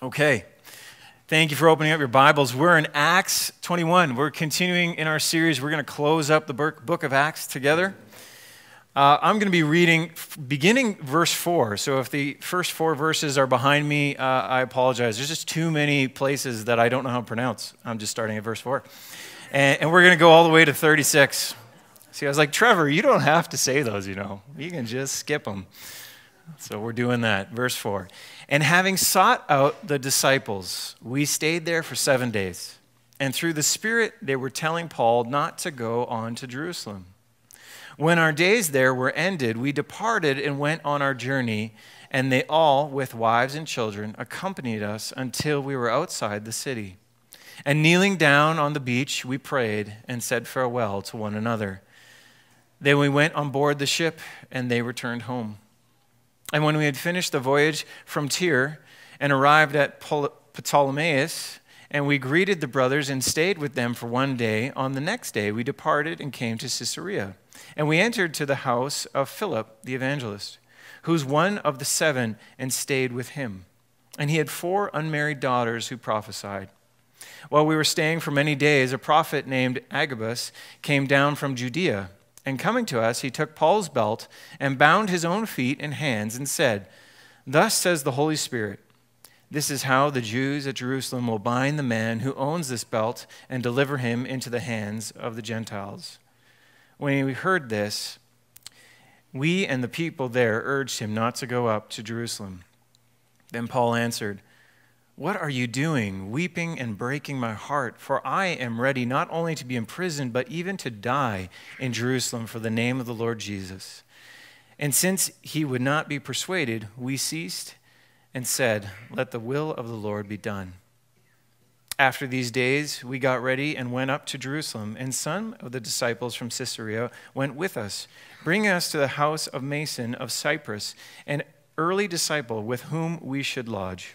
Okay. Thank you for opening up your Bibles. We're in Acts 21. We're continuing in our series. We're going to close up the book of Acts together. Uh, I'm going to be reading beginning verse 4. So if the first four verses are behind me, uh, I apologize. There's just too many places that I don't know how to pronounce. I'm just starting at verse 4. And, and we're going to go all the way to 36. See, I was like, Trevor, you don't have to say those, you know. You can just skip them. So we're doing that. Verse 4. And having sought out the disciples, we stayed there for seven days. And through the Spirit, they were telling Paul not to go on to Jerusalem. When our days there were ended, we departed and went on our journey, and they all, with wives and children, accompanied us until we were outside the city. And kneeling down on the beach, we prayed and said farewell to one another. Then we went on board the ship, and they returned home. And when we had finished the voyage from Tyre and arrived at Ptolemais, and we greeted the brothers and stayed with them for one day, on the next day we departed and came to Caesarea. And we entered to the house of Philip the evangelist, who was one of the seven, and stayed with him. And he had four unmarried daughters who prophesied. While we were staying for many days, a prophet named Agabus came down from Judea and coming to us, he took Paul's belt and bound his own feet and hands and said, Thus says the Holy Spirit, this is how the Jews at Jerusalem will bind the man who owns this belt and deliver him into the hands of the Gentiles. When we heard this, we and the people there urged him not to go up to Jerusalem. Then Paul answered, what are you doing, weeping and breaking my heart? For I am ready not only to be imprisoned, but even to die in Jerusalem for the name of the Lord Jesus. And since he would not be persuaded, we ceased and said, Let the will of the Lord be done. After these days, we got ready and went up to Jerusalem, and some of the disciples from Caesarea went with us, bringing us to the house of Mnason of Cyprus, an early disciple with whom we should lodge.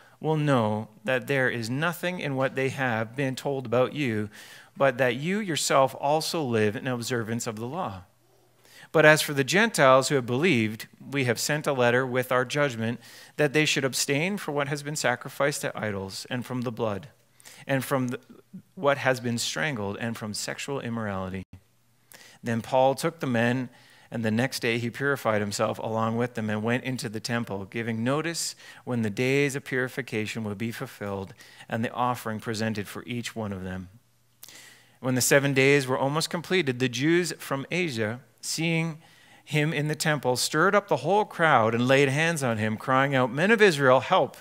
will know that there is nothing in what they have been told about you, but that you yourself also live in observance of the law. But as for the Gentiles who have believed, we have sent a letter with our judgment that they should abstain from what has been sacrificed to idols, and from the blood, and from the, what has been strangled, and from sexual immorality. Then Paul took the men and the next day he purified himself along with them and went into the temple, giving notice when the days of purification would be fulfilled and the offering presented for each one of them. When the seven days were almost completed, the Jews from Asia, seeing him in the temple, stirred up the whole crowd and laid hands on him, crying out, Men of Israel, help!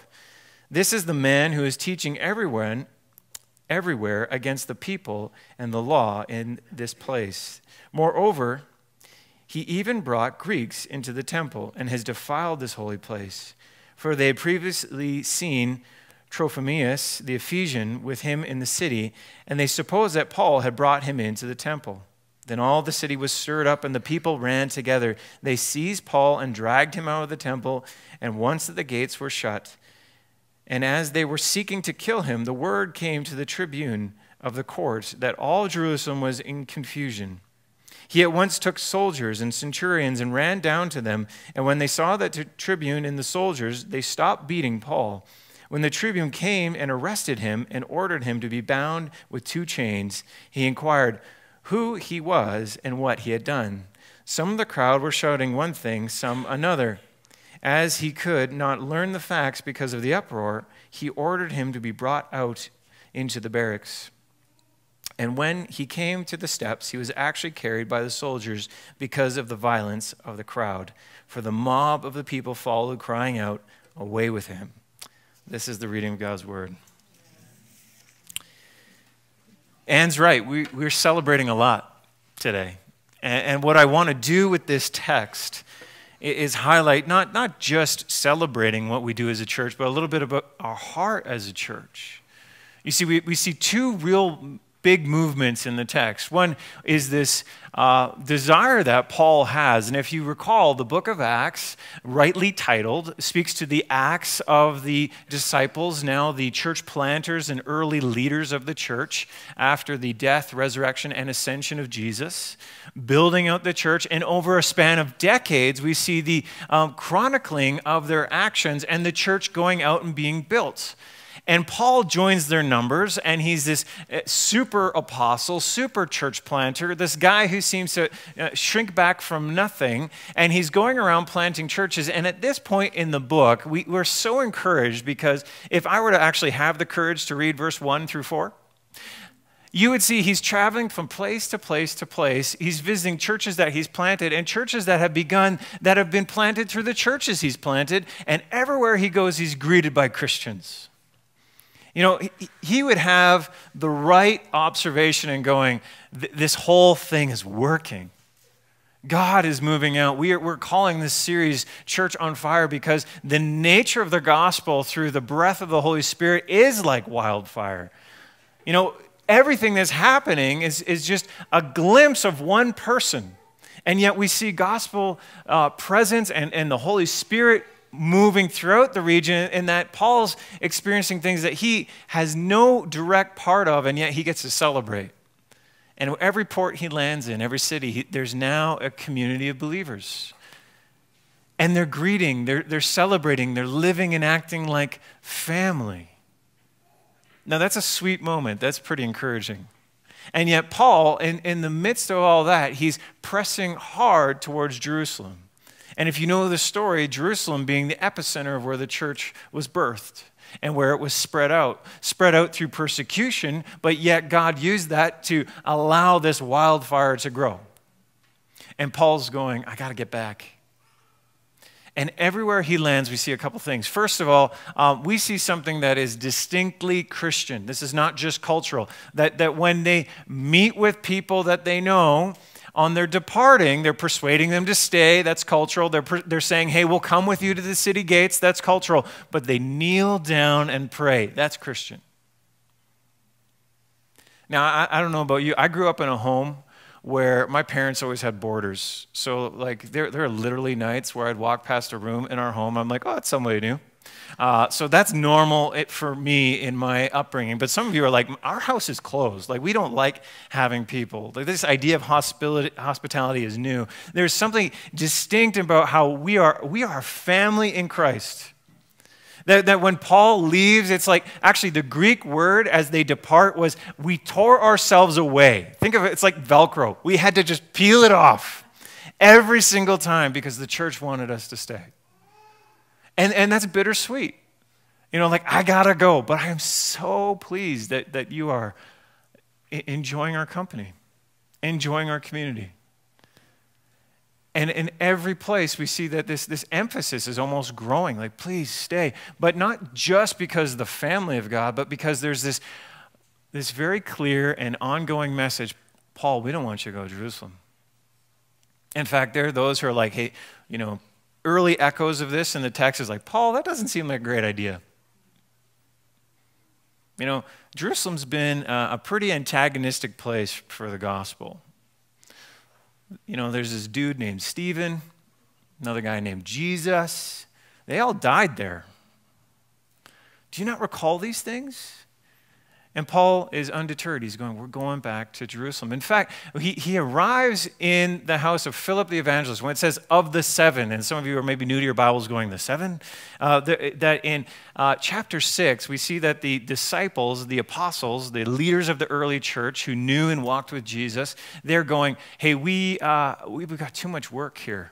This is the man who is teaching everyone everywhere against the people and the law in this place. Moreover, he even brought Greeks into the temple and has defiled this holy place. For they had previously seen Trophimus, the Ephesian, with him in the city, and they supposed that Paul had brought him into the temple. Then all the city was stirred up, and the people ran together. They seized Paul and dragged him out of the temple, and once that the gates were shut, and as they were seeking to kill him, the word came to the tribune of the court that all Jerusalem was in confusion. He at once took soldiers and centurions and ran down to them. And when they saw the tribune and the soldiers, they stopped beating Paul. When the tribune came and arrested him and ordered him to be bound with two chains, he inquired who he was and what he had done. Some of the crowd were shouting one thing, some another. As he could not learn the facts because of the uproar, he ordered him to be brought out into the barracks. And when he came to the steps, he was actually carried by the soldiers because of the violence of the crowd. For the mob of the people followed, crying out, Away with him. This is the reading of God's word. Anne's right. We, we're celebrating a lot today. And, and what I want to do with this text is highlight not, not just celebrating what we do as a church, but a little bit about our heart as a church. You see, we, we see two real big movements in the text. One is this uh, desire that Paul has. And if you recall, the book of Acts, rightly titled, speaks to the acts of the disciples, now the church planters and early leaders of the church after the death, resurrection, and ascension of Jesus, building out the church. And over a span of decades, we see the um, chronicling of their actions and the church going out and being built. And Paul joins their numbers, and he's this uh, super apostle, super church planter, this guy who seems to uh, shrink back from nothing, and he's going around planting churches. And at this point in the book, we, we're so encouraged because if I were to actually have the courage to read verse 1 through 4, you would see he's traveling from place to place to place. He's visiting churches that he's planted and churches that have begun, that have been planted through the churches he's planted. And everywhere he goes, he's greeted by Christians. You know, he would have the right observation and going, this whole thing is working. God is moving out. We are, we're calling this series Church on Fire because the nature of the gospel through the breath of the Holy Spirit is like wildfire. You know, everything that's happening is, is just a glimpse of one person. And yet we see gospel uh, presence and, and the Holy Spirit moving throughout the region in that Paul's experiencing things that he has no direct part of, and yet he gets to celebrate. And every port he lands in, every city, he, there's now a community of believers. And they're greeting, they're, they're celebrating, they're living and acting like family. Now, that's a sweet moment. That's pretty encouraging. And yet, Paul, in, in the midst of all that, he's pressing hard towards Jerusalem. And if you know the story, Jerusalem being the epicenter of where the church was birthed and where it was spread out, spread out through persecution, but yet God used that to allow this wildfire to grow. And Paul's going, I got to get back. And everywhere he lands, we see a couple things. First of all, um, we see something that is distinctly Christian. This is not just cultural. That, that when they meet with people that they know, on their departing, they're persuading them to stay. That's cultural. They're, they're saying, hey, we'll come with you to the city gates. That's cultural. But they kneel down and pray. That's Christian. Now, I, I don't know about you. I grew up in a home where my parents always had boarders. So, like, there, there are literally nights where I'd walk past a room in our home. I'm like, oh, it's somebody new. Uh, so that's normal for me in my upbringing. But some of you are like, our house is closed. Like, we don't like having people. Like, this idea of hospitality, hospitality is new. There's something distinct about how we are, we are family in Christ. That, that when Paul leaves, it's like actually the Greek word as they depart was we tore ourselves away. Think of it, it's like Velcro. We had to just peel it off every single time because the church wanted us to stay. And, and that's bittersweet. You know, like, I gotta go, but I am so pleased that, that you are enjoying our company, enjoying our community. And in every place, we see that this, this emphasis is almost growing like, please stay. But not just because the family of God, but because there's this, this very clear and ongoing message Paul, we don't want you to go to Jerusalem. In fact, there are those who are like, hey, you know, early echoes of this in the text is like, Paul, that doesn't seem like a great idea. You know, Jerusalem's been uh, a pretty antagonistic place for the gospel. You know, there's this dude named Stephen, another guy named Jesus. They all died there. Do you not recall these things? And Paul is undeterred. He's going, We're going back to Jerusalem. In fact, he, he arrives in the house of Philip the evangelist when it says of the seven, and some of you are maybe new to your Bibles going, The seven? Uh, the, that in uh, chapter six, we see that the disciples, the apostles, the leaders of the early church who knew and walked with Jesus, they're going, Hey, we, uh, we've got too much work here.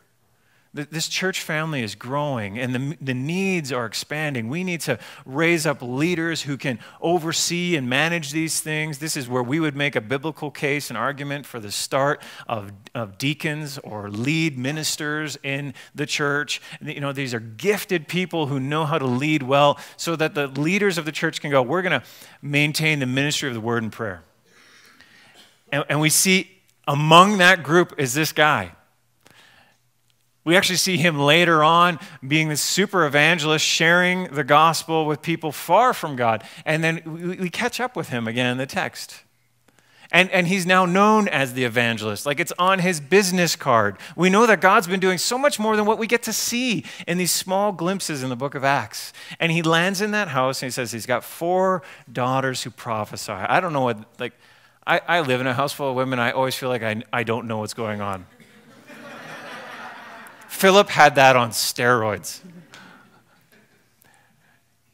This church family is growing and the, the needs are expanding. We need to raise up leaders who can oversee and manage these things. This is where we would make a biblical case, an argument for the start of, of deacons or lead ministers in the church. You know, these are gifted people who know how to lead well so that the leaders of the church can go, we're going to maintain the ministry of the word and prayer. And, and we see among that group is this guy we actually see him later on being this super evangelist, sharing the gospel with people far from God. And then we, catch up with him again in the text. And, and he's now known as the evangelist, like it's on his business card. We know that God's been doing so much more than what we get to see in these small glimpses in the book of Acts. And he lands in that house and he says he's got four daughters who prophesy. I don't know what, like, I, I live in a house full of women. I always feel like I, I don't know what's going on. Philip had that on steroids.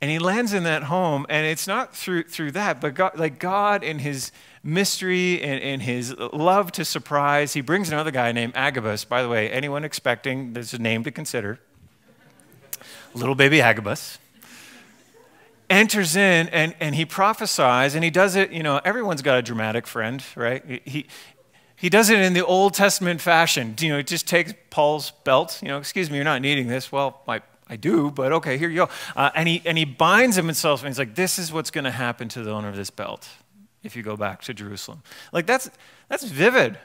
And he lands in that home, and it's not through, through that, but God, like God in his mystery and in his love to surprise, he brings another guy named Agabus. By the way, anyone expecting, there's a name to consider. Little baby Agabus enters in and, and he prophesies and he does it you know everyone's got a dramatic friend right he, he does it in the Old Testament fashion. You know, he just takes Paul's belt. You know, excuse me, you're not needing this. Well, I, I do, but okay, here you go. Uh, and, he, and he binds him himself, and he's like, this is what's going to happen to the owner of this belt if you go back to Jerusalem. Like, that's, that's vivid.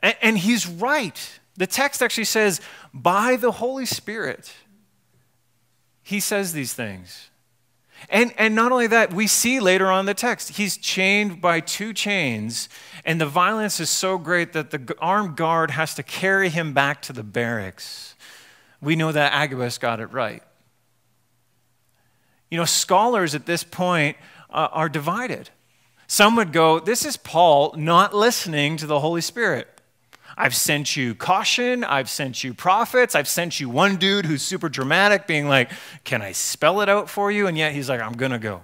And, and he's right. The text actually says, by the Holy Spirit, he says these things. And, and not only that, we see later on the text, he's chained by two chains, and the violence is so great that the armed guard has to carry him back to the barracks. We know that Agabus got it right. You know, scholars at this point uh, are divided. Some would go, This is Paul not listening to the Holy Spirit. I've sent you caution. I've sent you prophets. I've sent you one dude who's super dramatic, being like, Can I spell it out for you? And yet he's like, I'm going to go.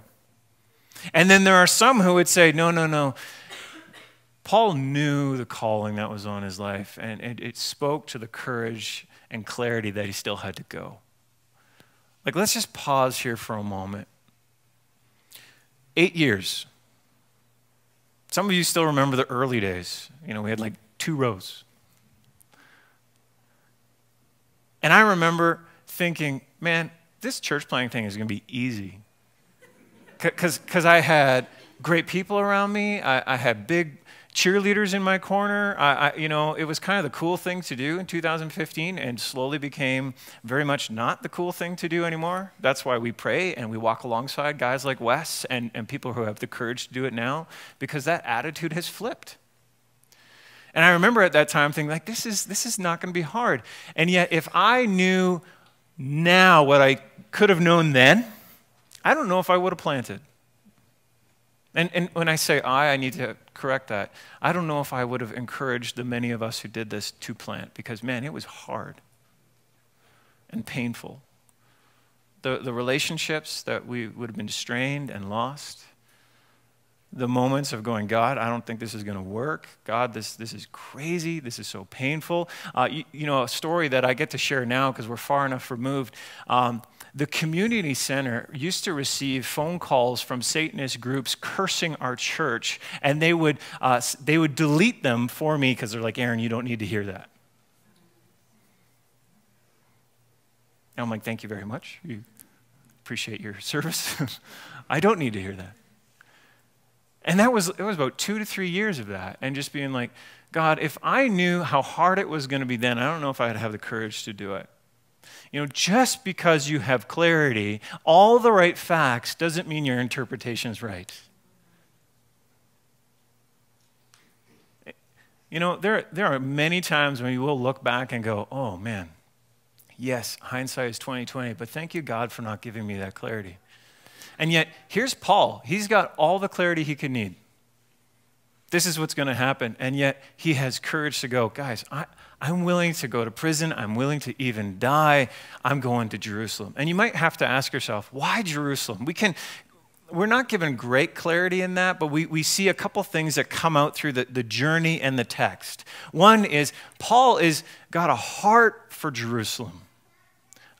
And then there are some who would say, No, no, no. Paul knew the calling that was on his life, and it, it spoke to the courage and clarity that he still had to go. Like, let's just pause here for a moment. Eight years. Some of you still remember the early days. You know, we had like two rows. And I remember thinking, man, this church planting thing is going to be easy. Because I had great people around me, I, I had big cheerleaders in my corner. I, I, you know, it was kind of the cool thing to do in 2015 and slowly became very much not the cool thing to do anymore. That's why we pray and we walk alongside guys like Wes and, and people who have the courage to do it now because that attitude has flipped. And I remember at that time thinking, like, this is, this is not going to be hard. And yet, if I knew now what I could have known then, I don't know if I would have planted. And, and when I say I, I need to correct that. I don't know if I would have encouraged the many of us who did this to plant because, man, it was hard and painful. The, the relationships that we would have been strained and lost, the moments of going, God, I don't think this is going to work. God, this, this is crazy. This is so painful. Uh, you, you, know, a story that I get to share now because we're far enough removed. Um, the community center used to receive phone calls from Satanist groups cursing our church, and they would, uh, they would delete them for me because they're like, Aaron, you don't need to hear that. And I'm like, thank you very much. You appreciate your service. I don't need to hear that. And that was, it was about two to three years of that. And just being like, God, if I knew how hard it was going to be then, I don't know if I'd have the courage to do it. You know, just because you have clarity, all the right facts, doesn't mean your interpretation is right. You know, there, there are many times when you will look back and go, oh man, yes, hindsight is 2020, but thank you, God, for not giving me that clarity. And yet, here's Paul. He's got all the clarity he could need. This is what's going to happen. And yet, he has courage to go, guys, I, I'm willing to go to prison. I'm willing to even die. I'm going to Jerusalem. And you might have to ask yourself, why Jerusalem? We can, we're not given great clarity in that, but we, we see a couple things that come out through the, the journey and the text. One is Paul is got a heart for Jerusalem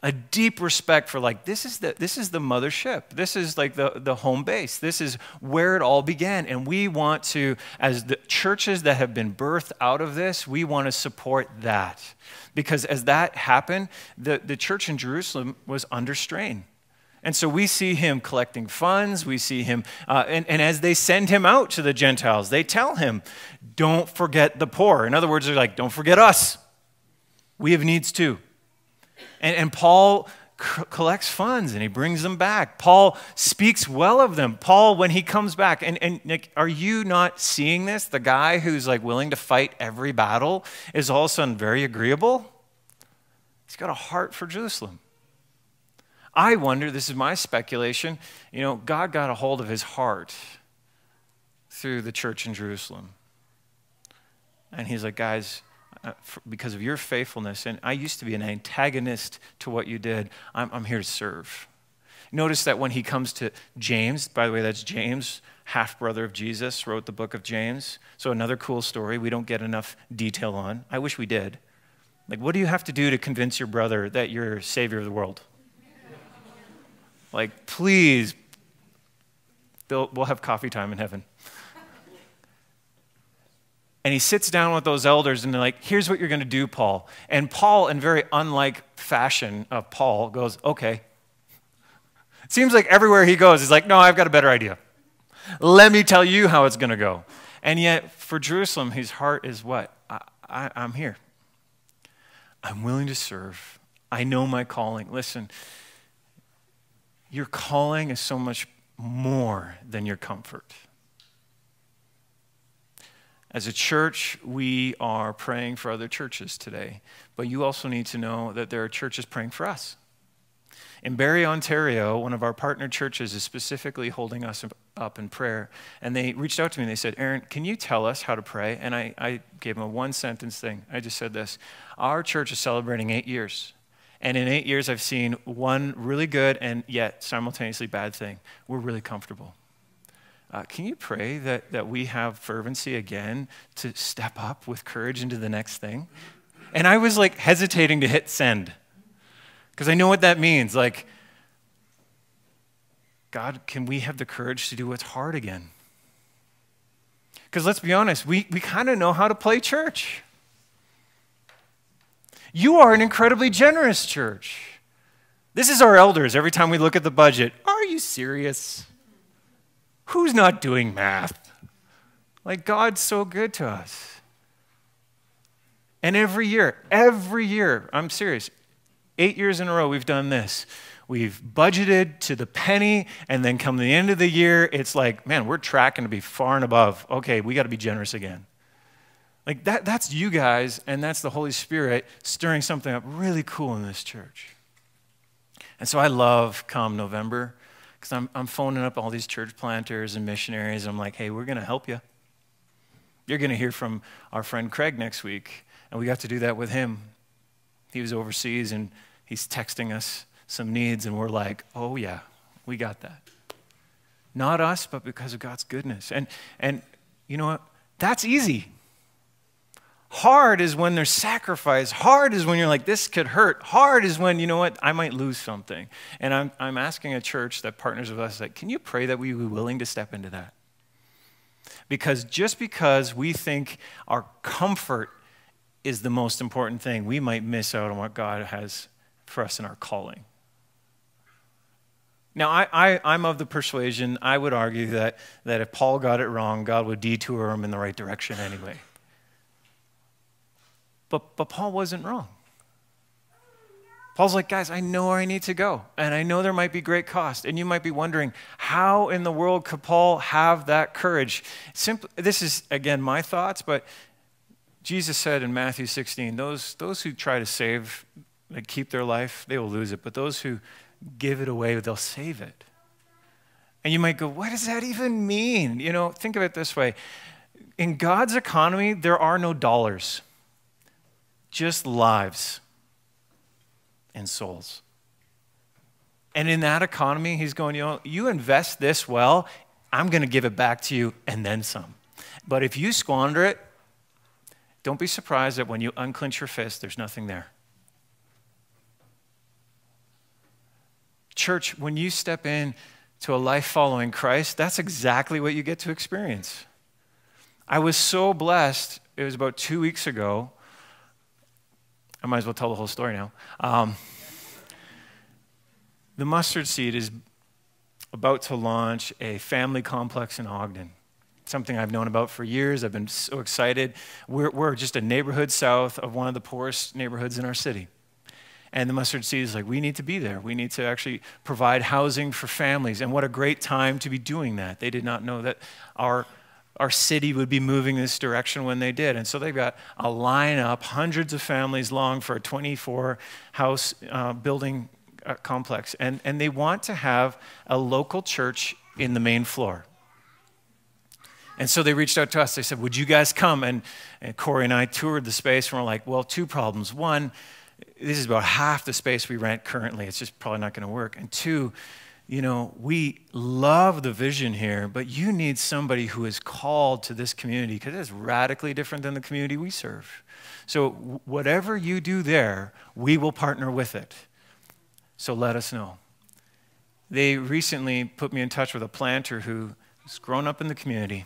a deep respect for like this is the this is the mothership. This is like the, the home base. This is where it all began. And we want to as the churches that have been birthed out of this we want to support that. Because as that happened the, the church in jerusalem was under strain. And so we see him collecting funds. We see him uh, and, and as they send him out to the gentiles they tell him don't forget the poor. In other words they're like don't forget us. We have needs too and, and Paul c- collects funds and he brings them back. Paul speaks well of them. Paul, when he comes back, and, and Nick, are you not seeing this? The guy who's like willing to fight every battle is all of a sudden very agreeable. He's got a heart for Jerusalem. I wonder, this is my speculation, you know, God got a hold of his heart through the church in Jerusalem. And he's like, guys, uh, for, because of your faithfulness. And I used to be an antagonist to what you did. I'm, I'm here to serve. Notice that when he comes to James, by the way, that's James, half brother of Jesus, wrote the book of James. So, another cool story we don't get enough detail on. I wish we did. Like, what do you have to do to convince your brother that you're Savior of the world? Like, please, we'll have coffee time in heaven. And he sits down with those elders and they're like, here's what you're going to do, Paul. And Paul, in very unlike fashion of Paul, goes, okay. It seems like everywhere he goes, he's like, no, I've got a better idea. Let me tell you how it's going to go. And yet, for Jerusalem, his heart is what? I, I, I'm here. I'm willing to serve. I know my calling. Listen, your calling is so much more than your comfort. As a church, we are praying for other churches today, but you also need to know that there are churches praying for us. In Barrie, Ontario, one of our partner churches is specifically holding us up in prayer. And they reached out to me and they said, Aaron, can you tell us how to pray? And I, I gave them a one sentence thing. I just said this Our church is celebrating eight years. And in eight years, I've seen one really good and yet simultaneously bad thing. We're really comfortable. Uh, can you pray that, that we have fervency again to step up with courage into the next thing? And I was like hesitating to hit send because I know what that means. Like, God, can we have the courage to do what's hard again? Because let's be honest, we, we kind of know how to play church. You are an incredibly generous church. This is our elders every time we look at the budget. Are you serious? Who's not doing math? Like, God's so good to us. And every year, every year, I'm serious, eight years in a row, we've done this. We've budgeted to the penny, and then come the end of the year, it's like, man, we're tracking to be far and above. Okay, we got to be generous again. Like that, that's you guys, and that's the Holy Spirit stirring something up really cool in this church. And so I love come November because I'm, I'm phoning up all these church planters and missionaries. And I'm like, hey, we're going to help you. You're going to hear from our friend Craig next week. And we got to do that with him. He was overseas and he's texting us some needs, and we're like, oh, yeah, we got that. Not us, but because of God's goodness. And, and you know what? That's easy. Hard is when there's sacrifice. Hard is when you're like, this could hurt. Hard is when, you know what, I might lose something. And I'm, I'm asking a church that partners with us, like, can you pray that we be willing to step into that? Because just because we think our comfort is the most important thing, we might miss out on what God has for us in our calling. Now, I, I, am of the persuasion, I would argue that, that if Paul got it wrong, God would detour him in the right direction anyway. But, but Paul wasn't wrong. Paul's like, guys, I know where I need to go, and I know there might be great cost. And you might be wondering, how in the world could Paul have that courage? Simply, this is, again, my thoughts, but Jesus said in Matthew 16, those, those who try to save, keep their life, they will lose it. But those who give it away, they'll save it. And you might go, what does that even mean? You know, think of it this way. In God's economy, there are no dollars just lives and souls. And in that economy, he's going, you know, you invest this well, I'm going to give it back to you and then some. But if you squander it, don't be surprised that when you unclench your fist, there's nothing there. Church, when you step in to a life following Christ, that's exactly what you get to experience. I was so blessed. It was about two weeks ago. I might as well tell the whole story now. Um, the mustard seed is about to launch a family complex in Ogden. Something I've known about for years. I've been so excited. We're, we're just a neighborhood south of one of the poorest neighborhoods in our city. And the mustard seed is like, we need to be there. We need to actually provide housing for families. And what a great time to be doing that. They did not know that our, our city would be moving this direction when they did. And so they've got a lineup, hundreds of families long, for a 24 house uh, building uh, complex. And, and they want to have a local church in the main floor. And so they reached out to us. They said, Would you guys come? And, and Corey and I toured the space, and we're like, Well, two problems. One, this is about half the space we rent currently. It's just probably not going to work. And two, you know, we love the vision here, but you need somebody who is called to this community because it's radically different than the community we serve. So, whatever you do there, we will partner with it. So, let us know. They recently put me in touch with a planter who's grown up in the community,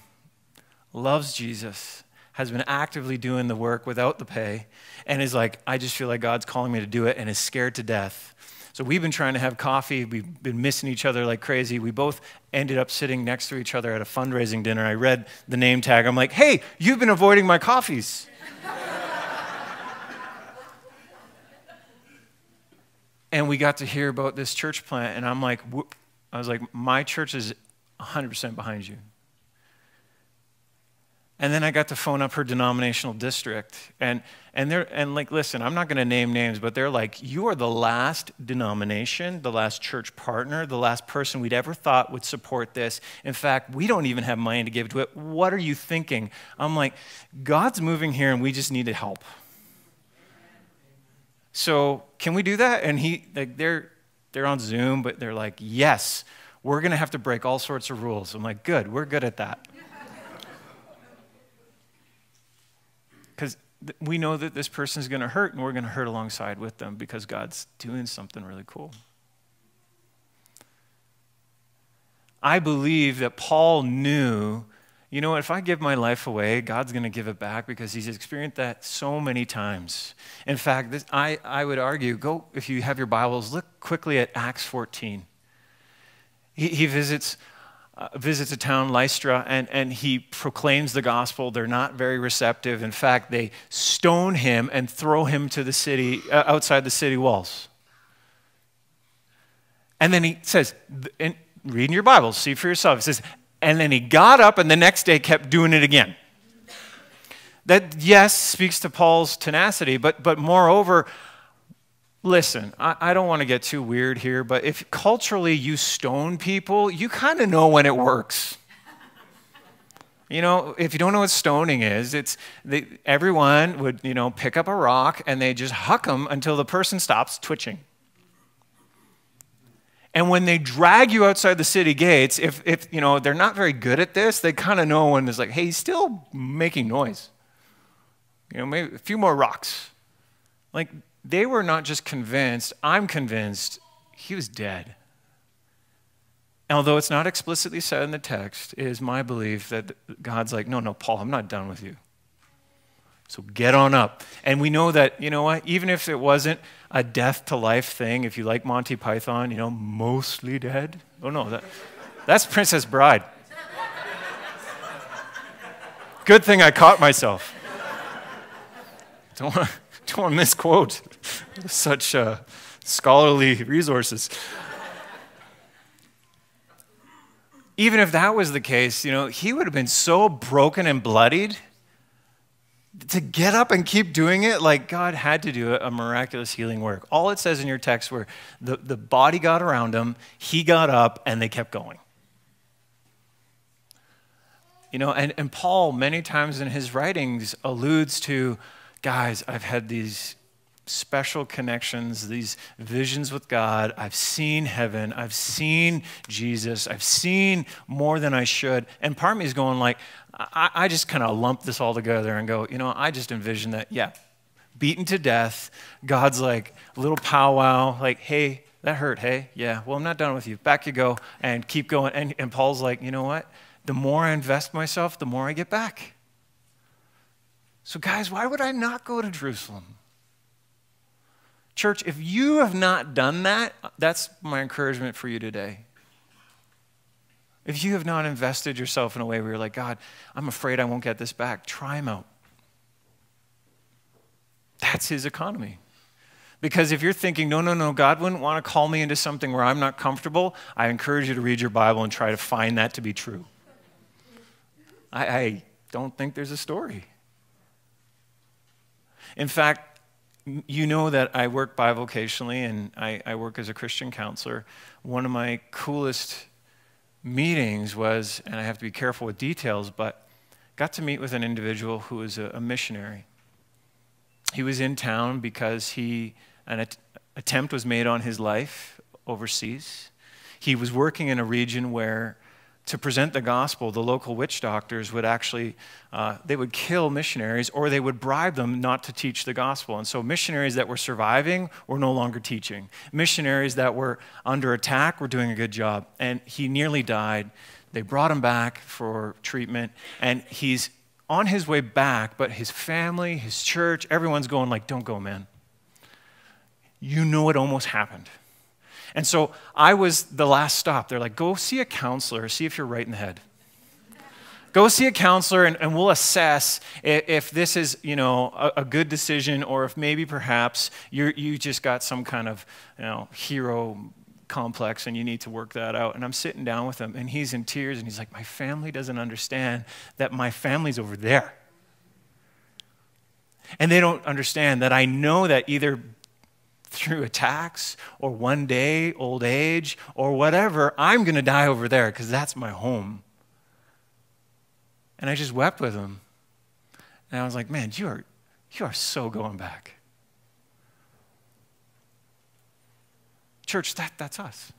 loves Jesus, has been actively doing the work without the pay, and is like, I just feel like God's calling me to do it, and is scared to death. So we've been trying to have coffee. We've been missing each other like crazy. We both ended up sitting next to each other at a fundraising dinner. I read the name tag. I'm like, hey, you've been avoiding my coffees. and we got to hear about this church plant, and I'm like, I was like, my church is 100% behind you. And then I got to phone up her denominational district. And, and they're and like, listen, I'm not going to name names, but they're like, you are the last denomination, the last church partner, the last person we'd ever thought would support this. In fact, we don't even have money to give to it. What are you thinking? I'm like, God's moving here and we just need to help. So can we do that? And he like they're they're on Zoom, but they're like, yes, we're gonna have to break all sorts of rules. I'm like, good, we're good at that. Because we know that this person is going to hurt, and we're going to hurt alongside with them because God's doing something really cool. I believe that Paul knew, you know, if I give my life away, God's going to give it back because he's experienced that so many times. In fact, this, I, I would argue, go, if you have your Bibles, look quickly at Acts 14. He, he visits uh, visits a town, Lystra, and, and he proclaims the gospel. They're not very receptive. In fact, they stone him and throw him to the city, uh, outside the city walls. And then he says, and read in your Bible, see for yourself. He says, and then he got up and the next day kept doing it again. That, yes, speaks to Paul's tenacity, but, but moreover, Listen, I, I don't want to get too weird here, but if culturally you stone people, you kind of know when it works. You know, if you don't know what stoning is, it's everyone would, you know, pick up a rock and they just huck them until the person stops twitching. And when they drag you outside the city gates, if, if you know, they're not very good at this, they kind of know when it's like, hey, he's still making noise. You know, maybe a few more rocks. Like, they were not just convinced, I'm convinced he was dead. And Although it's not explicitly said in the text, it is my belief that God's like, no, no, Paul, I'm not done with you. So get on up. And we know that, you know what, even if it wasn't a death to life thing, if you like Monty Python, you know, mostly dead. Oh, no, that, that's Princess Bride. Good thing I caught myself. Don't want, don't misquote such uh, scholarly resources. Even if that was the case, you know, he would have been so broken and bloodied to get up and keep doing it, like God had to do a miraculous healing work. All it says in your text where the, the body got around him, he got up, and they kept going. You know, and, and Paul, many times in his writings, alludes to guys, I've had these special connections, these visions with God. I've seen heaven. I've seen Jesus. I've seen more than I should. And part of me is going like, I, I just kind of lump this all together and go, you know, I just envision that, yeah, beaten to death. God's like, little powwow, like, hey, that hurt, hey? Yeah, well, I'm not done with you. Back you go and keep going. And, and Paul's like, you know what? The more I invest myself, the more I get back. So, guys, why would I not go to Jerusalem? Church, if you have not done that, that's my encouragement for you today. If you have not invested yourself in a way where you're like, God, I'm afraid I won't get this back, try him out. That's his economy. Because if you're thinking, no, no, no, God wouldn't want to call me into something where I'm not comfortable, I encourage you to read your Bible and try to find that to be true. I, I don't think there's a story. In fact, you know that I work bivocationally and I, I, work as a Christian counselor. One of my coolest meetings was, and I have to be careful with details, but got to meet with an individual who was a, a missionary. He was in town because he an at- attempt was made on his life overseas. He was working in a region where to present the gospel, the local witch doctors would actually, uh, they would kill missionaries or they would bribe them not to teach the gospel. And so missionaries that were surviving were no longer teaching. Missionaries that were under attack were doing a good job. And he nearly died. They brought him back for treatment, and he's on his way back, but his family, his church, everyone's going like, don't go, man. You know it almost happened. And so I was the last stop. They're like, go see a counselor, see if you're right in the head. Go see a counselor and, and we'll assess if, if, this is, you know, a, a, good decision or if maybe perhaps you you just got some kind of, you know, hero complex and you need to work that out. And I'm sitting down with him and he's in tears and he's like, my family doesn't understand that my family's over there. And they don't understand that I know that either through attacks or one day, old age, or whatever, I'm going to die over there because that's my home. And I just wept with him. And I was like, man, you are, you are so going back. Church, that, that's us.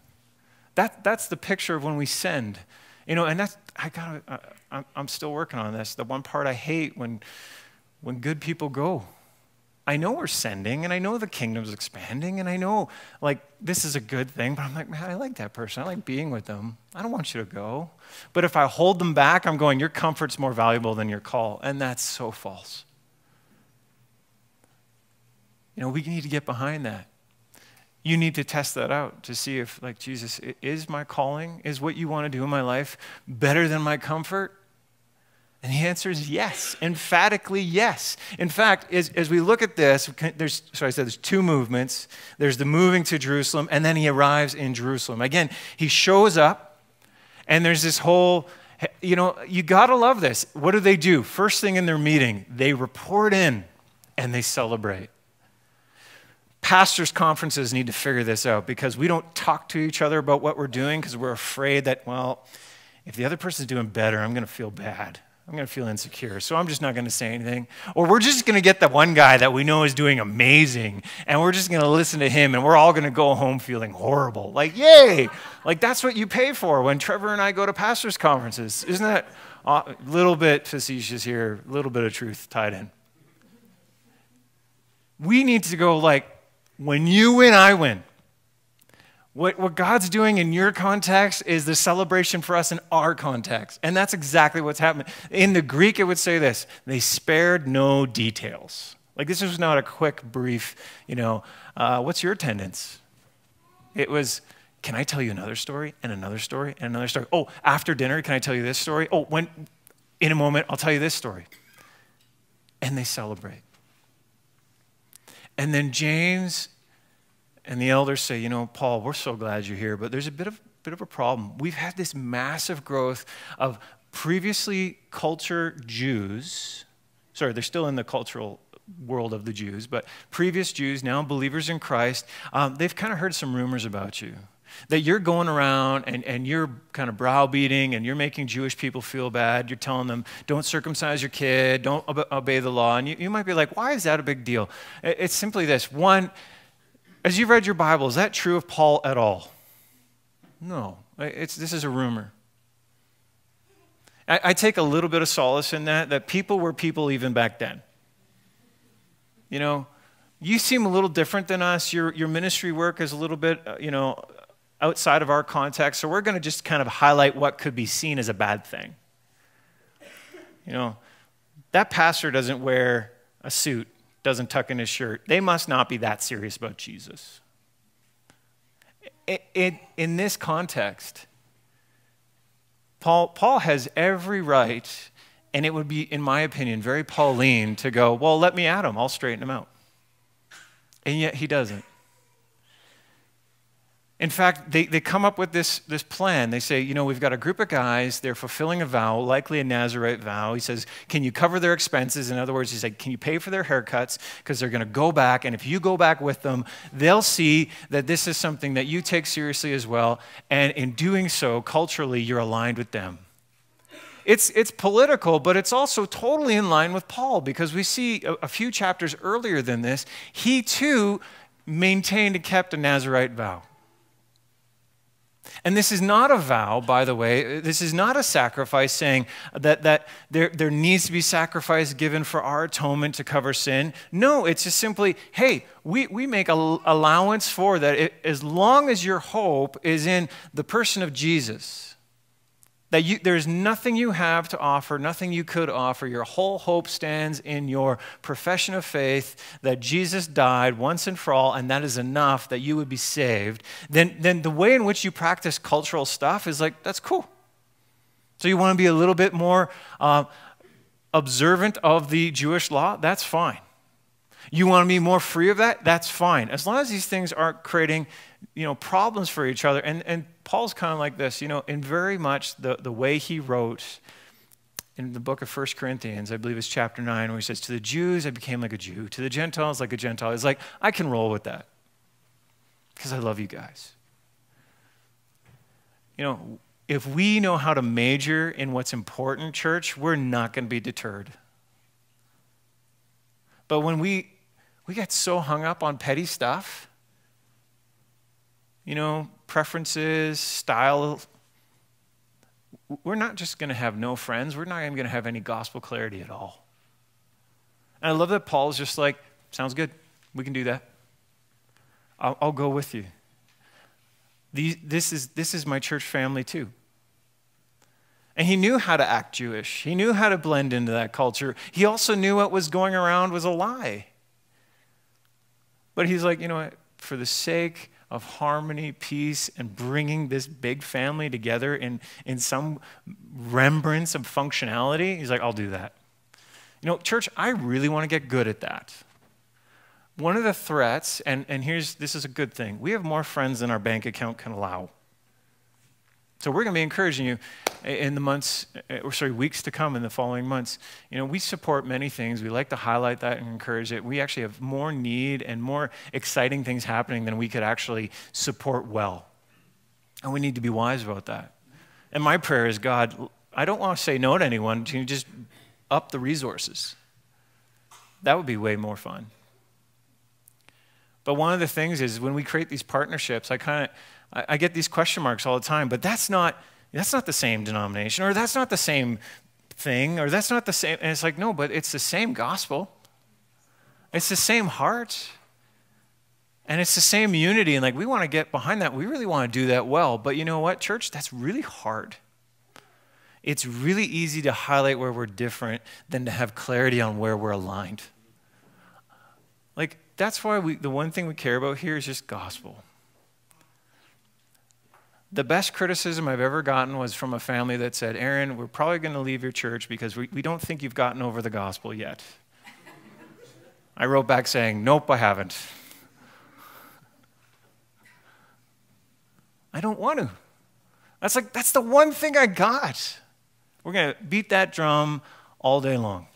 That, that's the picture of when we send. You know, and that's, I got to, I'm still working on this. The one part I hate when, when good people go I know we're sending and I know the kingdom's expanding and I know like this is a good thing, but I'm like, man, I like that person. I like being with them. I don't want you to go. But if I hold them back, I'm going, your comfort's more valuable than your call. And that's so false. You know, we need to get behind that. You need to test that out to see if, like, Jesus, is my calling, is what you want to do in my life better than my comfort? And the answer is yes, emphatically yes. In fact, as, as we look at this, there's, so I said there's two movements. There's the moving to Jerusalem, and then he arrives in Jerusalem. Again, he shows up, and there's this whole, you know, you gotta love this. What do they do? First thing in their meeting, they report in and they celebrate. Pastors' conferences need to figure this out because we don't talk to each other about what we're doing because we're afraid that, well, if the other person's doing better, I'm gonna feel bad. I'm going to feel insecure, so I'm just not going to say anything. Or we're just going to get the one guy that we know is doing amazing, and we're just going to listen to him, and we're all going to go home feeling horrible. Like, yay! Like, that's what you pay for when Trevor and I go to pastors' conferences. Isn't that a little bit facetious here, a little bit of truth tied in? We need to go like, when you win, I win. What, what God's doing in your context is the celebration for us in our context. And that's exactly what's happening. In the Greek, it would say this they spared no details. Like, this was not a quick, brief, you know, uh, what's your attendance? It was, can I tell you another story and another story and another story? Oh, after dinner, can I tell you this story? Oh, when, in a moment, I'll tell you this story. And they celebrate. And then James and the elders say, You know, Paul, we're so glad you're here, but there's a bit of, bit of a problem. We've had this massive growth of previously culture Jews. Sorry, they're still in the cultural world of the Jews, but previous Jews, now believers in Christ, um, they've kind of heard some rumors about you. that you're going around and, and you're kind of browbeating and you're making Jewish people feel bad. You're telling them, don't circumcise your kid, don't obey the law. And you, you might be like, why is that a big deal? It's simply this one, as you've read your Bible, is that true of Paul at all? No, it's, this is a rumor. I, I take a little bit of solace in that, that people were people even back then. You know, you seem a little different than us. Your, your ministry work is a little bit, uh, you know, outside of our context. So we're going to just kind of highlight what could be seen as a bad thing. You know, that pastor doesn't wear a suit, doesn't tuck in his shirt. They must not be that serious about Jesus. It, it, in this context, Paul, Paul has every right, and it would be, in my opinion, very Pauline to go, Well, let me at him, I'll straighten him out. And yet he doesn't. In fact, they, they come up with this, this plan. They say, you know, we've got a group of guys, they're fulfilling a vow, likely a Nazarite vow. He says, can you cover their expenses? In other words, he said, can you pay for their haircuts? Because they're going to go back, and if you go back with them, they'll see that this is something that you take seriously as well. And in doing so, culturally, you're aligned with them. It's, it's political, but it's also totally in line with Paul because we see a, a few chapters earlier than this, he too maintained and kept a Nazarite vow. And this is not a vow, by the way. This is not a sacrifice saying that, that there, there needs to be sacrifice given for our atonement to cover sin. No, it's just simply, hey, we, we make a allowance for that it, as long as your hope is in the person of Jesus that you, there's nothing you have to offer, nothing you could offer. Your whole hope stands in your profession of faith that Jesus died once and for all, and that is enough that you would be saved. Then, then the way in which you practice cultural stuff is like, that's cool. So you want to be a little bit more uh, observant of the Jewish law? That's fine. You want to be more free of that? That's fine. As long as these things aren't creating you know, problems for each other. And, and Paul's kind of like this, you know, in very much the, the way he wrote in the book of 1 Corinthians, I believe it's chapter 9, where he says, To the Jews, I became like a Jew. To the Gentiles, like a Gentile. It's like, I can roll with that because I love you guys. You know, if we know how to major in what's important, church, we're not going to be deterred. But when we, we get so hung up on petty stuff, you know, preferences, style. We're not just going to have no friends. We're not even going to have any gospel clarity at all. And I love that Paul's just like, sounds good. We can do that. I'll, I'll go with you. These, this, is, this is my church family too. And he knew how to act Jewish. He knew how to blend into that culture. He also knew what was going around was a lie. But he's like, you know what? For the sake of harmony, peace, and bringing this big family together in, in some remembrance of functionality, he's like, I'll do that. You know, church, I really want to get good at that. One of the threats, and, and here's this is a good thing, we have more friends than our bank account can allow. So we're going to be encouraging you in the months, uh, or sorry, weeks to come in the following months. You know, we support many things. We like to highlight that and encourage it. We actually have more need and more exciting things happening than we could actually support well. And we need to be wise about that. And my prayer is, God, I don't want to say no to anyone. Can you just up the resources? That would be way more fun. But one of the things is when we create these partnerships, I kind of I, I get these question marks all the time, but that's not, that's not the same denomination, or that's not the same thing, or that's not the same. And it's like, no, but it's the same gospel. It's the same heart. And it's the same unity. And like, we want to get behind that. We really want to do that well. But you know what, church? That's really hard. It's really easy to highlight where we're different than to have clarity on where we're aligned. Like, that's why we, the one thing we care about here is just gospel the best criticism I've ever gotten was from a family that said, Aaron, we're probably going to leave your church because we, we don't think you've gotten over the gospel yet. I wrote back saying, Nope, I haven't. I don't want to. That's like, that's the one thing I got. We're going to beat that drum all day long.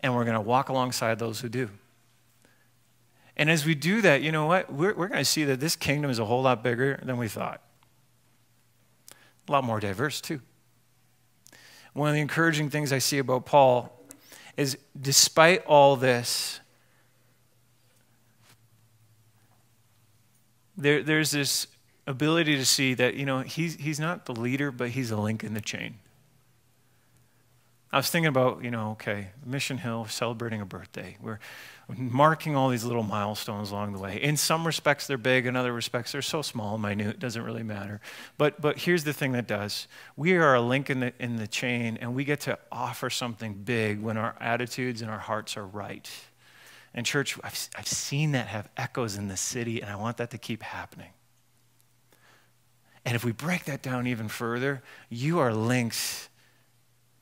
And we're going to walk alongside those who do. And as we do that, you know what? We're, we're going to see that this kingdom is a whole lot bigger than we thought. A lot more diverse, too. One of the encouraging things I see about Paul is despite all this, there, there's this ability to see that, you know, he's, he's not the leader, but he's a link in the chain. I was thinking about, you know, okay, Mission Hill celebrating a birthday. We're marking all these little milestones along the way. In some respects, they're big. In other respects, they're so small, and minute, it doesn't really matter. But, but here's the thing that does we are a link in the, in the chain, and we get to offer something big when our attitudes and our hearts are right. And, church, I've, I've seen that have echoes in the city, and I want that to keep happening. And if we break that down even further, you are links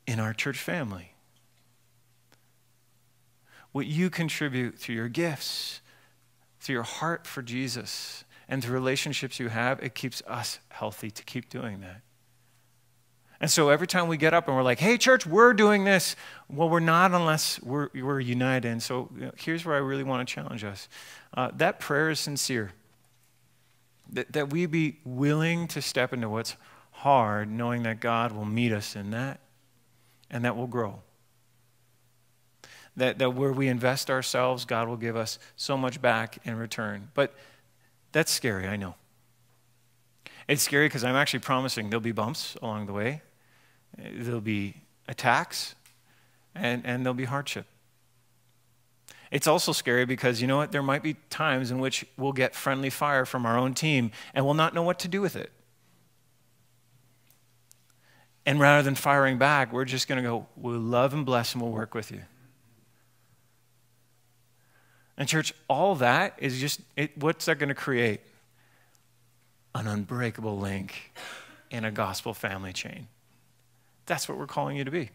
in our church family. What you contribute through your gifts, through your heart for Jesus, and the relationships you have, it keeps us healthy to keep doing that. And so every time we get up and we're like, hey, church, we're doing this, well, we're not unless we're, we're united. And so you know, here's where I really want to challenge us uh, that prayer is sincere. That, that we be willing to step into what's hard, knowing that God will meet us in that and that will grow. That, that where we invest ourselves, God will give us so much back in return. But that's scary, I know. It's scary because I'm actually promising there'll be bumps along the way, there'll be attacks, and, and there'll be hardship. It's also scary because you know what? There might be times in which we'll get friendly fire from our own team and we'll not know what to do with it. And rather than firing back, we're just going to go, we'll love and bless and we'll work with you. And, church, all that is just, it, what's that going to create? An unbreakable link in a gospel family chain. That's what we're calling you to be.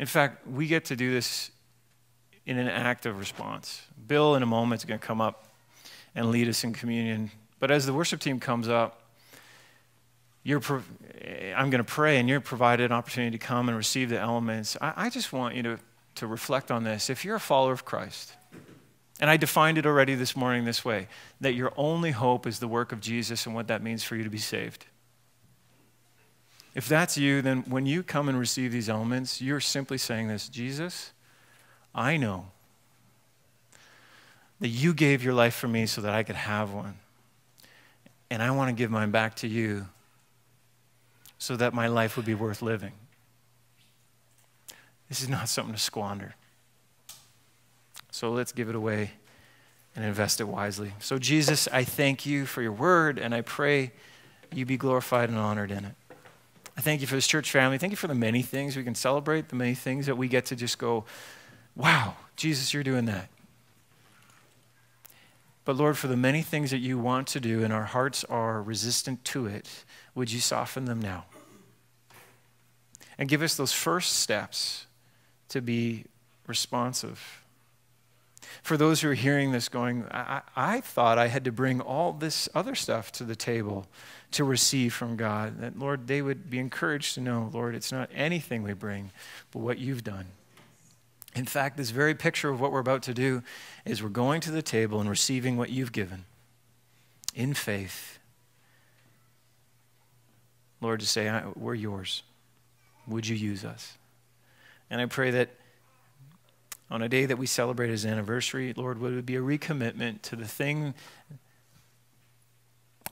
In fact, we get to do this in an act of response. Bill, in a moment, is going to come up and lead us in communion. But as the worship team comes up, you're, I'm going to pray and you're provided an opportunity to come and receive the elements. I, I just want you to, to reflect on this. If you're a follower of Christ, and I defined it already this morning this way that your only hope is the work of Jesus and what that means for you to be saved. If that's you, then when you come and receive these elements, you're simply saying this Jesus, I know that you gave your life for me so that I could have one. And I want to give mine back to you so that my life would be worth living. This is not something to squander. So let's give it away and invest it wisely. So, Jesus, I thank you for your word, and I pray you be glorified and honored in it. I thank you for this church family. Thank you for the many things we can celebrate, the many things that we get to just go, wow, Jesus, you're doing that. But Lord, for the many things that you want to do and our hearts are resistant to it, would you soften them now? And give us those first steps to be responsive. For those who are hearing this going, I, I thought I had to bring all this other stuff to the table to receive from God. That, Lord, they would be encouraged to know, Lord, it's not anything we bring, but what you've done. In fact, this very picture of what we're about to do is we're going to the table and receiving what you've given in faith Lord, to say, We're yours. Would you use us? And I pray that on a day that we celebrate his anniversary, Lord, would it be a recommitment to the thing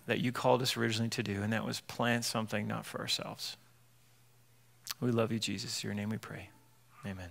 that you called us originally to do, and that was plant something not for ourselves. We love you, Jesus. In your name we pray. Amen.